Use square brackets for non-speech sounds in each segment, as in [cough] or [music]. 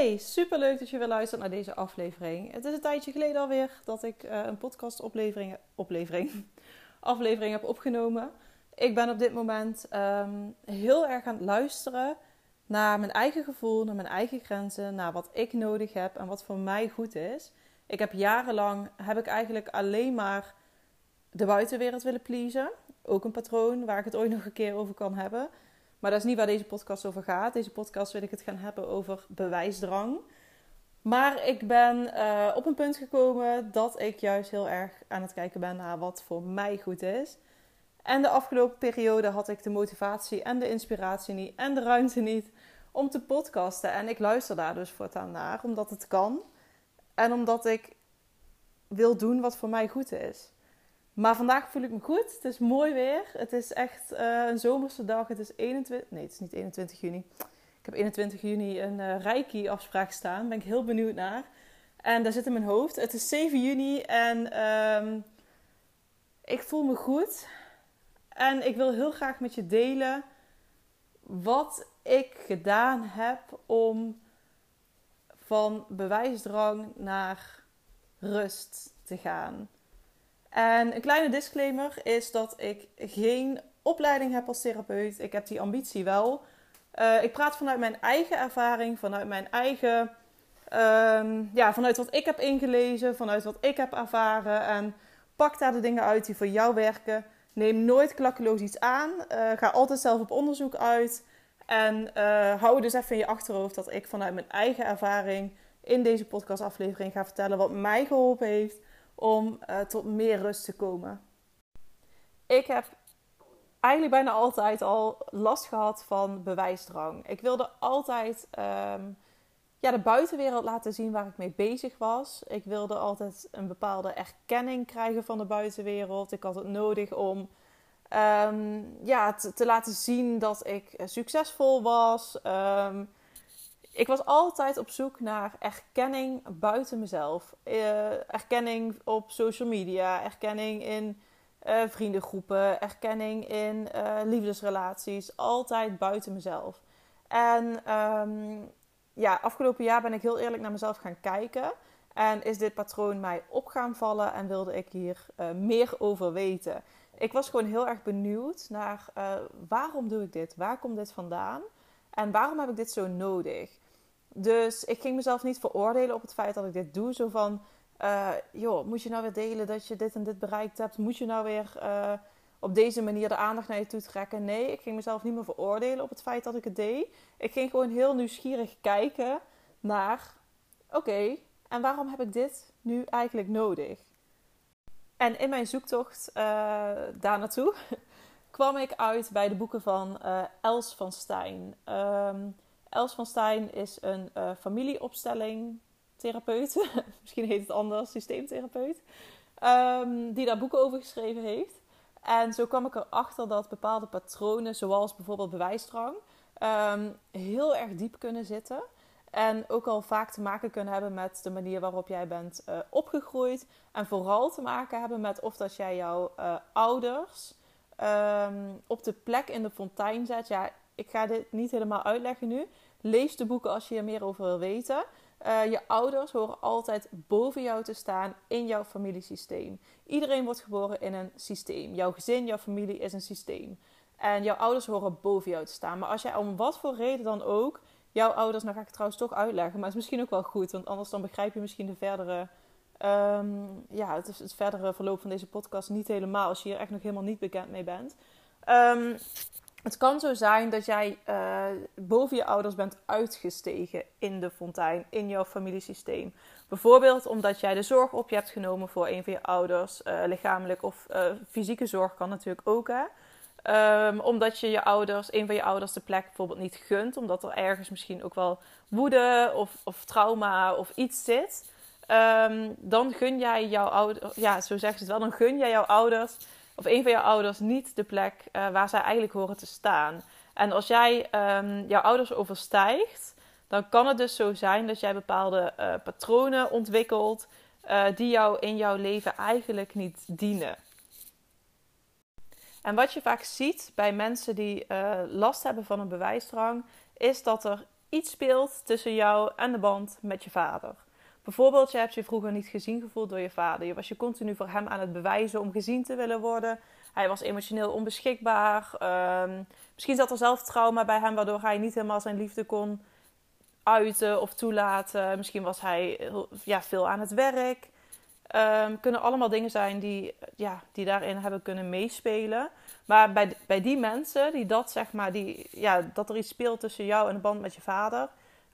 Hey, super leuk dat je weer luistert naar deze aflevering. Het is een tijdje geleden alweer dat ik uh, een podcast oplevering, [laughs] oplevering, aflevering heb opgenomen. Ik ben op dit moment um, heel erg aan het luisteren naar mijn eigen gevoel, naar mijn eigen grenzen, naar wat ik nodig heb en wat voor mij goed is. Ik heb jarenlang, heb ik eigenlijk alleen maar de buitenwereld willen pleasen. Ook een patroon waar ik het ooit nog een keer over kan hebben. Maar dat is niet waar deze podcast over gaat. Deze podcast wil ik het gaan hebben over bewijsdrang. Maar ik ben uh, op een punt gekomen dat ik juist heel erg aan het kijken ben naar wat voor mij goed is. En de afgelopen periode had ik de motivatie en de inspiratie niet en de ruimte niet om te podcasten. En ik luister daar dus voortaan naar, omdat het kan. En omdat ik wil doen wat voor mij goed is. Maar vandaag voel ik me goed. Het is mooi weer. Het is echt uh, een zomerse dag. Het is 21... Nee, het is niet 21 juni. Ik heb 21 juni een uh, Reiki-afspraak staan. Daar ben ik heel benieuwd naar. En daar zit in mijn hoofd. Het is 7 juni en um, ik voel me goed. En ik wil heel graag met je delen wat ik gedaan heb om van bewijsdrang naar rust te gaan. En een kleine disclaimer is dat ik geen opleiding heb als therapeut. Ik heb die ambitie wel. Uh, ik praat vanuit mijn eigen ervaring, vanuit mijn eigen. Um, ja, vanuit wat ik heb ingelezen, vanuit wat ik heb ervaren. En pak daar de dingen uit die voor jou werken. Neem nooit klakkeloos iets aan. Uh, ga altijd zelf op onderzoek uit. En uh, hou dus even in je achterhoofd dat ik vanuit mijn eigen ervaring in deze podcastaflevering ga vertellen wat mij geholpen heeft om uh, tot meer rust te komen. Ik heb eigenlijk bijna altijd al last gehad van bewijsdrang. Ik wilde altijd um, ja, de buitenwereld laten zien waar ik mee bezig was. Ik wilde altijd een bepaalde erkenning krijgen van de buitenwereld. Ik had het nodig om um, ja, te, te, laten zien dat ik succesvol was. Um, ik was altijd op zoek naar erkenning buiten mezelf. Uh, erkenning op social media, erkenning in uh, vriendengroepen, erkenning in uh, liefdesrelaties. Altijd buiten mezelf. En um, ja, afgelopen jaar ben ik heel eerlijk naar mezelf gaan kijken. En is dit patroon mij op gaan vallen en wilde ik hier meer over weten. Ik was gewoon heel erg benieuwd naar waarom doe ik dit? Waar komt dit vandaan? En waarom heb ik dit zo nodig? Dus ik ging mezelf niet veroordelen op het feit dat ik dit doe. Zo van, uh, joh, moet je nou weer delen dat je dit en dit bereikt hebt? Moet je nou weer uh, op deze manier de aandacht naar je toe trekken? Nee, ik ging mezelf niet meer veroordelen op het feit dat ik het deed. Ik ging gewoon heel nieuwsgierig kijken naar, oké, en waarom heb ik dit nu eigenlijk nodig? En in mijn zoektocht uh, daar naartoe [laughs] kwam ik uit bij de boeken van Els van Stein. Um, Els van Stein is een uh, familieopstelling therapeut. [laughs] Misschien heet het anders, systeemtherapeut. Um, die daar boeken over geschreven heeft. En zo kwam ik erachter dat bepaalde patronen, zoals bijvoorbeeld bewijsdrang, um, heel erg diep kunnen zitten. En ook al vaak te maken kunnen hebben met de manier waarop jij bent uh, opgegroeid. En vooral te maken hebben met of dat jij jouw uh, ouders um, op de plek in de fontein zet. Ja, ik ga dit niet helemaal uitleggen nu. Lees de boeken als je er meer over wil weten. Uh, je ouders horen altijd boven jou te staan in jouw familiesysteem. Iedereen wordt geboren in een systeem. Jouw gezin, jouw familie is een systeem. En jouw ouders horen boven jou te staan. Maar als jij om wat voor reden dan ook jouw ouders, nou ga ik het trouwens toch uitleggen, maar het is misschien ook wel goed, want anders dan begrijp je misschien de verdere, um, ja, het, is het verdere verloop van deze podcast niet helemaal als je hier echt nog helemaal niet bekend mee bent. Um, het kan zo zijn dat jij uh, boven je ouders bent uitgestegen in de fontein, in jouw familiesysteem. Bijvoorbeeld omdat jij de zorg op je hebt genomen voor een van je ouders, uh, lichamelijk of uh, fysieke zorg kan natuurlijk ook. Hè? Um, omdat je je ouders, een van je ouders de plek bijvoorbeeld niet gunt, omdat er ergens misschien ook wel woede of, of trauma of iets zit. Um, dan gun jij jouw ouders, ja, zo zeggen ze het wel, dan gun jij jouw ouders of een van jouw ouders niet de plek uh, waar zij eigenlijk horen te staan. En als jij um, jouw ouders overstijgt, dan kan het dus zo zijn dat jij bepaalde uh, patronen ontwikkelt uh, die jou in jouw leven eigenlijk niet dienen. En wat je vaak ziet bij mensen die last hebben van een bewijsdrang, is dat er iets speelt tussen jou en de band met je vader. Bijvoorbeeld, je hebt je vroeger niet gezien gevoeld door je vader. Je was je continu voor hem aan het bewijzen om gezien te willen worden. Hij was emotioneel onbeschikbaar. Ehm, misschien zat er zelf trauma bij hem, waardoor hij niet helemaal zijn liefde kon uiten of toelaten. Misschien was hij ja, veel aan het werk. Um, kunnen allemaal dingen zijn die, ja, die daarin hebben kunnen meespelen. Maar bij, bij die mensen die dat zeg maar, die, ja, dat er iets speelt tussen jou en de band met je vader,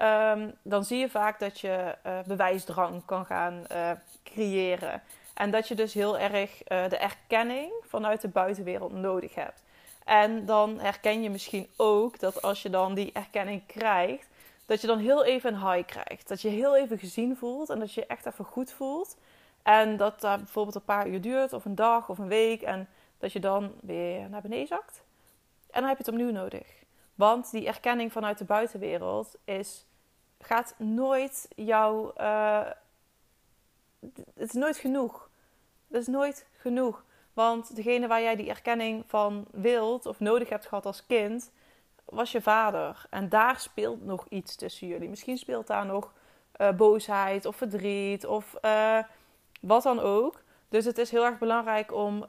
um, dan zie je vaak dat je uh, bewijsdrang kan gaan uh, creëren. En dat je dus heel erg uh, de erkenning vanuit de buitenwereld nodig hebt. En dan herken je misschien ook dat als je dan die erkenning krijgt, dat je dan heel even een high krijgt. Dat je heel even gezien voelt en dat je je echt even goed voelt. En dat dat bijvoorbeeld een paar uur duurt, of een dag of een week. En dat je dan weer naar beneden zakt. En dan heb je het opnieuw nodig. Want die erkenning vanuit de buitenwereld is, gaat nooit jou. Uh, het is nooit genoeg. Het is nooit genoeg. Want degene waar jij die erkenning van wilt of nodig hebt gehad als kind, was je vader. En daar speelt nog iets tussen jullie. Misschien speelt daar nog uh, boosheid of verdriet of uh, wat dan ook. Dus het is heel erg belangrijk om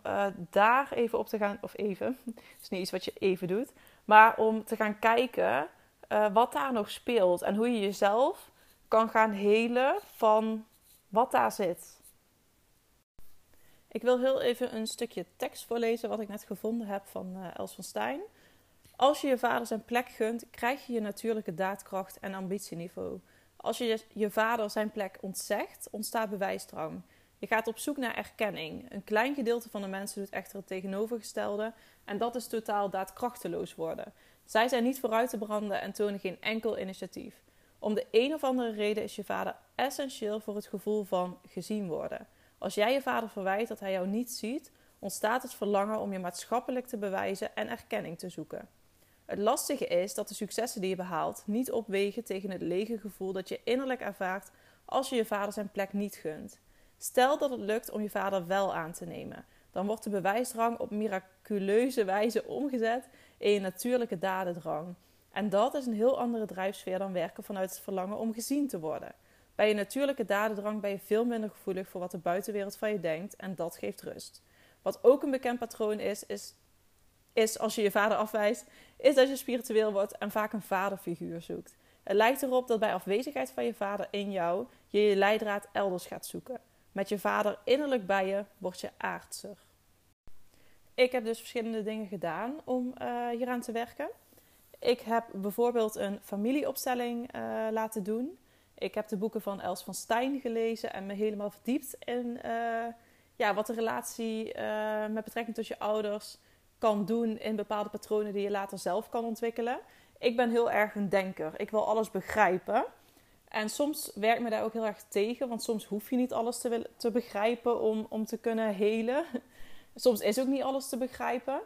daar even op te gaan, of even, [laughs] het is niet iets wat je even doet, maar om te gaan kijken wat daar nog speelt en hoe je jezelf kan gaan helen van wat daar zit. Ik wil heel even een stukje tekst voorlezen wat ik net gevonden heb van Els van Stijn. Als je je vader zijn plek gunt, krijg je je natuurlijke daadkracht en ambitieniveau. Als je je vader zijn plek ontzegt, ontstaat bewijsdrang. Je gaat op zoek naar erkenning. Een klein gedeelte van de mensen doet echter het tegenovergestelde en dat is totaal daadkrachteloos worden. Zij zijn niet vooruit te branden en tonen geen enkel initiatief. Om de een of andere reden is je vader essentieel voor het gevoel van gezien worden. Als jij je vader verwijt dat hij jou niet ziet, ontstaat het verlangen om je maatschappelijk te bewijzen en erkenning te zoeken. Het lastige is dat de successen die je behaalt niet opwegen tegen het lege gevoel dat je innerlijk ervaart als je je vader zijn plek niet gunt. Stel dat het lukt om je vader wel aan te nemen, dan wordt de bewijsdrang op miraculeuze wijze omgezet in je natuurlijke dadendrang. En dat is een heel andere drijfsfeer dan werken vanuit het verlangen om gezien te worden. Bij je natuurlijke dadendrang ben je veel minder gevoelig voor wat de buitenwereld van je denkt en dat geeft rust. Wat ook een bekend patroon is, is is als je je vader afwijst, is dat je spiritueel wordt en vaak een vaderfiguur zoekt. Het lijkt erop dat bij afwezigheid van je vader in jou je je leidraad elders gaat zoeken. Met je vader innerlijk bij je word je aardser. Ik heb dus verschillende dingen gedaan om uh, hieraan te werken. Ik heb bijvoorbeeld een familieopstelling uh, laten doen. Ik heb de boeken van Els van Stijn gelezen en me helemaal verdiept in uh, ja, wat de relatie met betrekking tot je ouders kan doen in bepaalde patronen die je later zelf kan ontwikkelen. Ik ben heel erg een denker. Ik wil alles begrijpen. En soms werkt me daar ook heel erg tegen, want soms hoef je niet alles te, te begrijpen om, om te kunnen helen. [laughs] Soms is ook niet alles te begrijpen.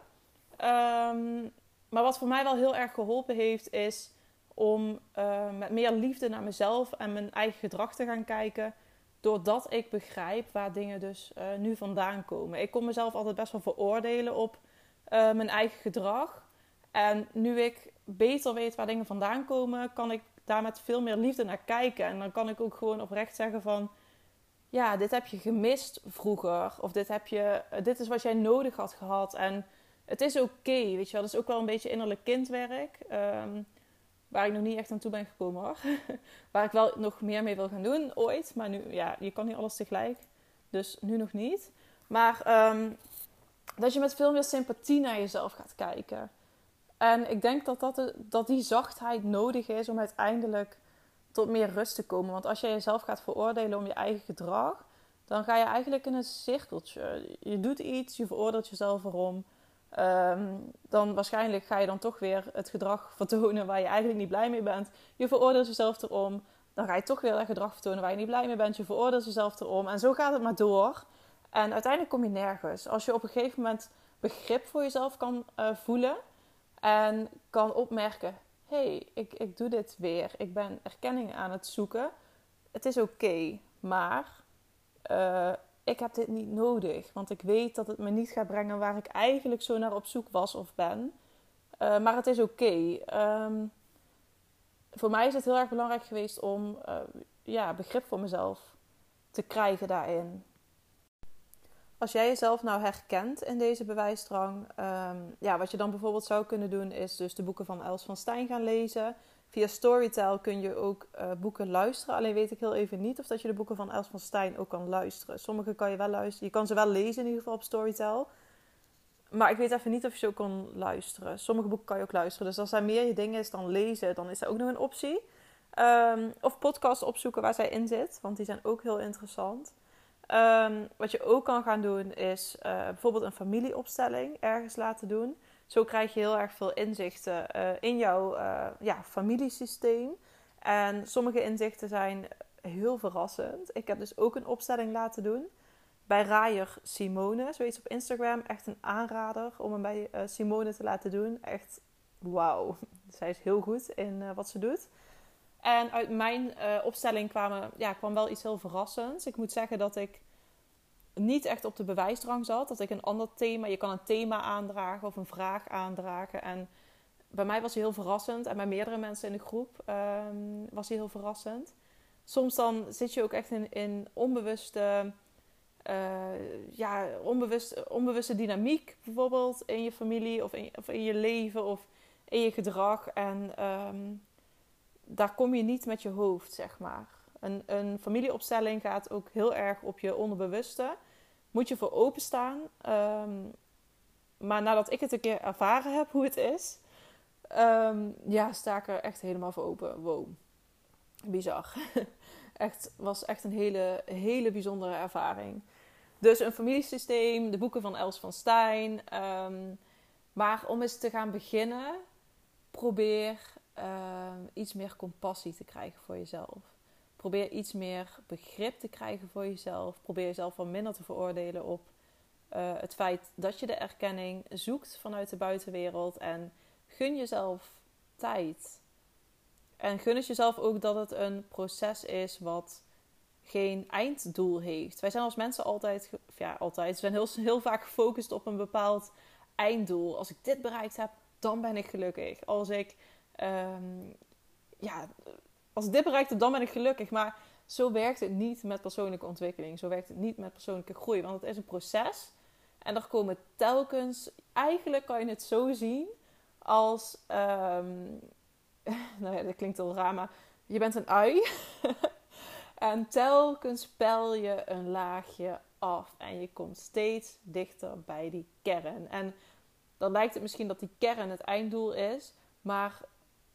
Um, maar wat voor mij wel heel erg geholpen heeft, is om uh, met meer liefde naar mezelf en mijn eigen gedrag te gaan kijken. Doordat ik begrijp waar dingen dus uh, nu vandaan komen. Ik kon mezelf altijd best wel veroordelen op uh, mijn eigen gedrag. En nu ik beter weet waar dingen vandaan komen, kan ik daar met veel meer liefde naar kijken. En dan kan ik ook gewoon oprecht zeggen van... Ja, dit heb je gemist vroeger. Of dit, heb je, dit is wat jij nodig had gehad. En het is oké, weet je wel. Dat is ook wel een beetje innerlijk kindwerk. Um, waar ik nog niet echt aan toe ben gekomen hoor. [laughs] waar ik wel nog meer mee wil gaan doen, ooit. Maar nu, ja, je kan niet alles tegelijk. Dus nu nog niet. Maar um, dat je met veel meer sympathie naar jezelf gaat kijken. En ik denk dat, dat, dat die zachtheid nodig is om uiteindelijk tot meer rust te komen. Want als je jezelf gaat veroordelen om je eigen gedrag, dan ga je eigenlijk in een cirkeltje. Je doet iets, je veroordeelt jezelf erom. Um, dan waarschijnlijk ga je dan toch weer het gedrag [laughs] vertonen waar je eigenlijk niet blij mee bent. Je veroordeelt jezelf erom. Dan ga je toch weer het gedrag vertonen waar je niet blij mee bent. Je veroordeelt jezelf erom. En zo gaat het maar door. En uiteindelijk kom je nergens. Als je op een gegeven moment begrip voor jezelf kan uh, voelen en kan opmerken: hey, ik, ik doe dit weer. Ik ben erkenning aan het zoeken. Het is oké, maar uh, ik heb dit niet nodig. Want ik weet dat het me niet gaat brengen waar ik eigenlijk zo naar op zoek was of ben. Uh, maar het is oké. Um, voor mij is het heel erg belangrijk geweest om uh, ja, begrip voor mezelf te krijgen daarin. Als jij jezelf nou herkent in deze bewijsdrang, um, ja, wat je dan bijvoorbeeld zou kunnen doen, is dus de boeken van Els van Stijn gaan lezen. Via Storytel kun je ook uh, boeken luisteren. Alleen weet ik heel even niet of dat je de boeken van Els van Stijn ook kan luisteren. Sommige kan je wel luisteren. Je kan ze wel lezen in ieder geval op Storytel. Maar ik weet even niet of je ze ook kan luisteren. Sommige boeken kan je ook luisteren. Dus als er meer je dingen is dan lezen, dan is dat ook nog een optie. Um, of podcasts opzoeken waar zij in zit, want die zijn ook heel interessant. Um, wat je ook kan gaan doen is uh, bijvoorbeeld een familieopstelling ergens laten doen. Zo krijg je heel erg veel inzichten uh, in jouw uh, ja, familiesysteem. En sommige inzichten zijn heel verrassend. Ik heb dus ook een opstelling laten doen bij Raaier Simone, zoiets op Instagram. Echt een aanrader om hem bij Simone te laten doen. Echt wauw. [laughs] Zij is heel goed in wat ze doet. En uit mijn uh, opstelling kwamen, ja, kwam wel iets heel verrassends. Ik moet zeggen dat ik niet echt op de bewijsdrang zat. Dat ik een ander thema, je kan een thema aandragen of een vraag aandragen. En bij mij was hij heel verrassend. En bij meerdere mensen in de groep um, was hij heel verrassend. Soms dan zit je ook echt in, in onbewuste, uh, ja, onbewust, onbewuste dynamiek. Bijvoorbeeld in je familie of in, of in je leven of in je gedrag. En um, daar kom je niet met je hoofd, zeg maar. Een, een familieopstelling gaat ook heel erg op je onderbewuste. Moet je voor openstaan. Um, maar nadat ik het een keer ervaren heb hoe het is, um, ja, sta ik er echt helemaal voor open. Wow, bizar. [laughs] echt, was echt een hele, hele bijzondere ervaring. Dus een familiesysteem, de boeken van Els van Stijn. Um, maar om eens te gaan beginnen, probeer Ehm, iets meer compassie te krijgen voor jezelf. Probeer iets meer begrip te krijgen voor jezelf. Probeer jezelf wat minder te veroordelen op uh, het feit dat je de erkenning zoekt vanuit de buitenwereld. En gun jezelf tijd. En gun het jezelf ook dat het een proces is wat geen einddoel heeft. Wij zijn als mensen altijd, ja, altijd, we zijn heel, heel vaak gefocust op een bepaald einddoel. Als ik dit bereikt heb, dan ben ik gelukkig. Als ik um, ja, als dit bereikt dan ben ik gelukkig. Maar zo werkt het niet met persoonlijke ontwikkeling. Zo werkt het niet met persoonlijke groei. Want het is een proces. En er komen telkens, eigenlijk kan je het zo zien als, um, [laughs] nou ja, dat klinkt al raar, maar je bent een ui. [laughs] en telkens pel je een laagje af. En je komt steeds dichter bij die kern. En dan lijkt het misschien dat die kern het einddoel is. Maar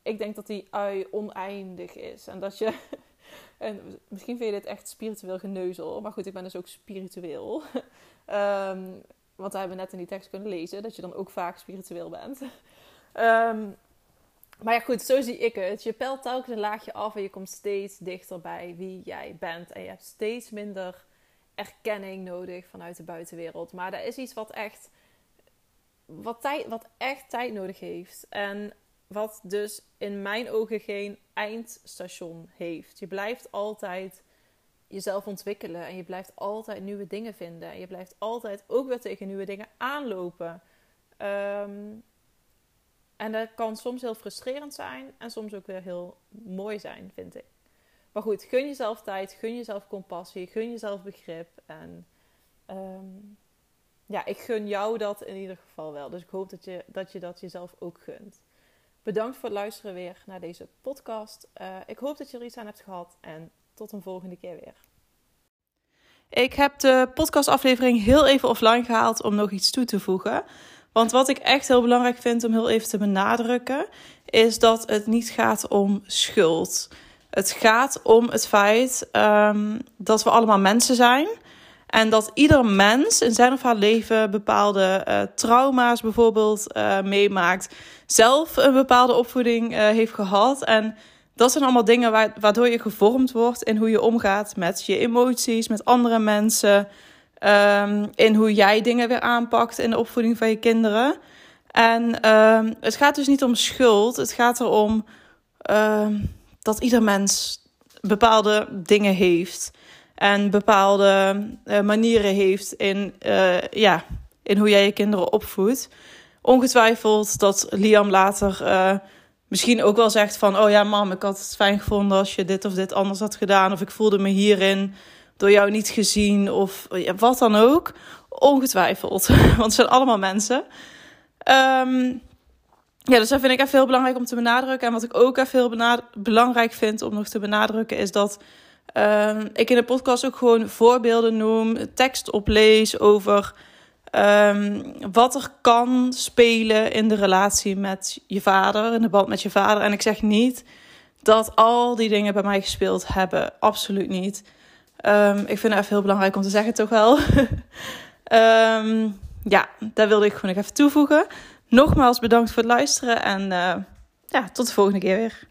ik denk dat die ui oneindig is. En dat je. [laughs] En misschien vind je dit echt spiritueel geneuzel. Maar goed, ik ben dus ook spiritueel. um, [laughs] want we hebben net in die tekst kunnen lezen dat je dan ook vaak spiritueel bent. Um, [laughs] maar ja, goed, zo zie ik het. Je pelt telkens een laagje af en je komt steeds dichter bij wie jij bent. En je hebt steeds minder erkenning nodig vanuit de buitenwereld. Maar dat is iets wat echt, wat, tijd, wat echt tijd nodig heeft. En wat dus in mijn ogen geen eindstation heeft. Je blijft altijd jezelf ontwikkelen en je blijft altijd nieuwe dingen vinden. En je blijft altijd ook weer tegen nieuwe dingen aanlopen. Um, en dat kan soms heel frustrerend zijn en soms ook weer heel mooi zijn, vind ik. Maar goed, gun jezelf tijd, gun jezelf compassie, gun jezelf begrip. En um, ja, ik gun jou dat in ieder geval wel. Dus ik hoop dat je dat, je dat jezelf ook gunt. Bedankt voor het luisteren weer naar deze podcast. Uh, ik hoop dat je er iets aan hebt gehad en tot een volgende keer weer. Ik heb de podcastaflevering heel even offline gehaald om nog iets toe te voegen. Want wat ik echt heel belangrijk vind om heel even te benadrukken, is dat het niet gaat om schuld. Het gaat om het feit um, dat we allemaal mensen zijn. En dat ieder mens in zijn of haar leven bepaalde uh, trauma's bijvoorbeeld uh, meemaakt. Zelf een bepaalde opvoeding uh, heeft gehad. En dat zijn allemaal dingen waardoor je gevormd wordt in hoe je omgaat met je emoties, met andere mensen. Um, in hoe jij dingen weer aanpakt in de opvoeding van je kinderen. En um, het gaat dus niet om schuld. Het gaat erom um, dat ieder mens bepaalde dingen heeft en bepaalde uh, manieren heeft in, uh, ja, in hoe jij je kinderen opvoedt. Ongetwijfeld dat Liam later uh, misschien ook wel zegt van... oh ja, mam, ik had het fijn gevonden als je dit of dit anders had gedaan... of ik voelde me hierin door jou niet gezien of wat dan ook. Ongetwijfeld, [laughs] want het zijn allemaal mensen. Um, ja, dus dat vind ik even heel belangrijk om te benadrukken. En wat ik ook even heel belangrijk vind om nog te benadrukken... is dat um, ik in de podcast ook gewoon voorbeelden noem... tekst oplees over Um, wat er kan spelen in de relatie met je vader, in de band met je vader. En ik zeg niet dat al die dingen bij mij gespeeld hebben. Absoluut niet. Um, ik vind het even heel belangrijk om te zeggen, toch wel. [laughs] ja, daar wilde ik gewoon nog even toevoegen. Nogmaals bedankt voor het luisteren en uh, ja, tot de volgende keer weer.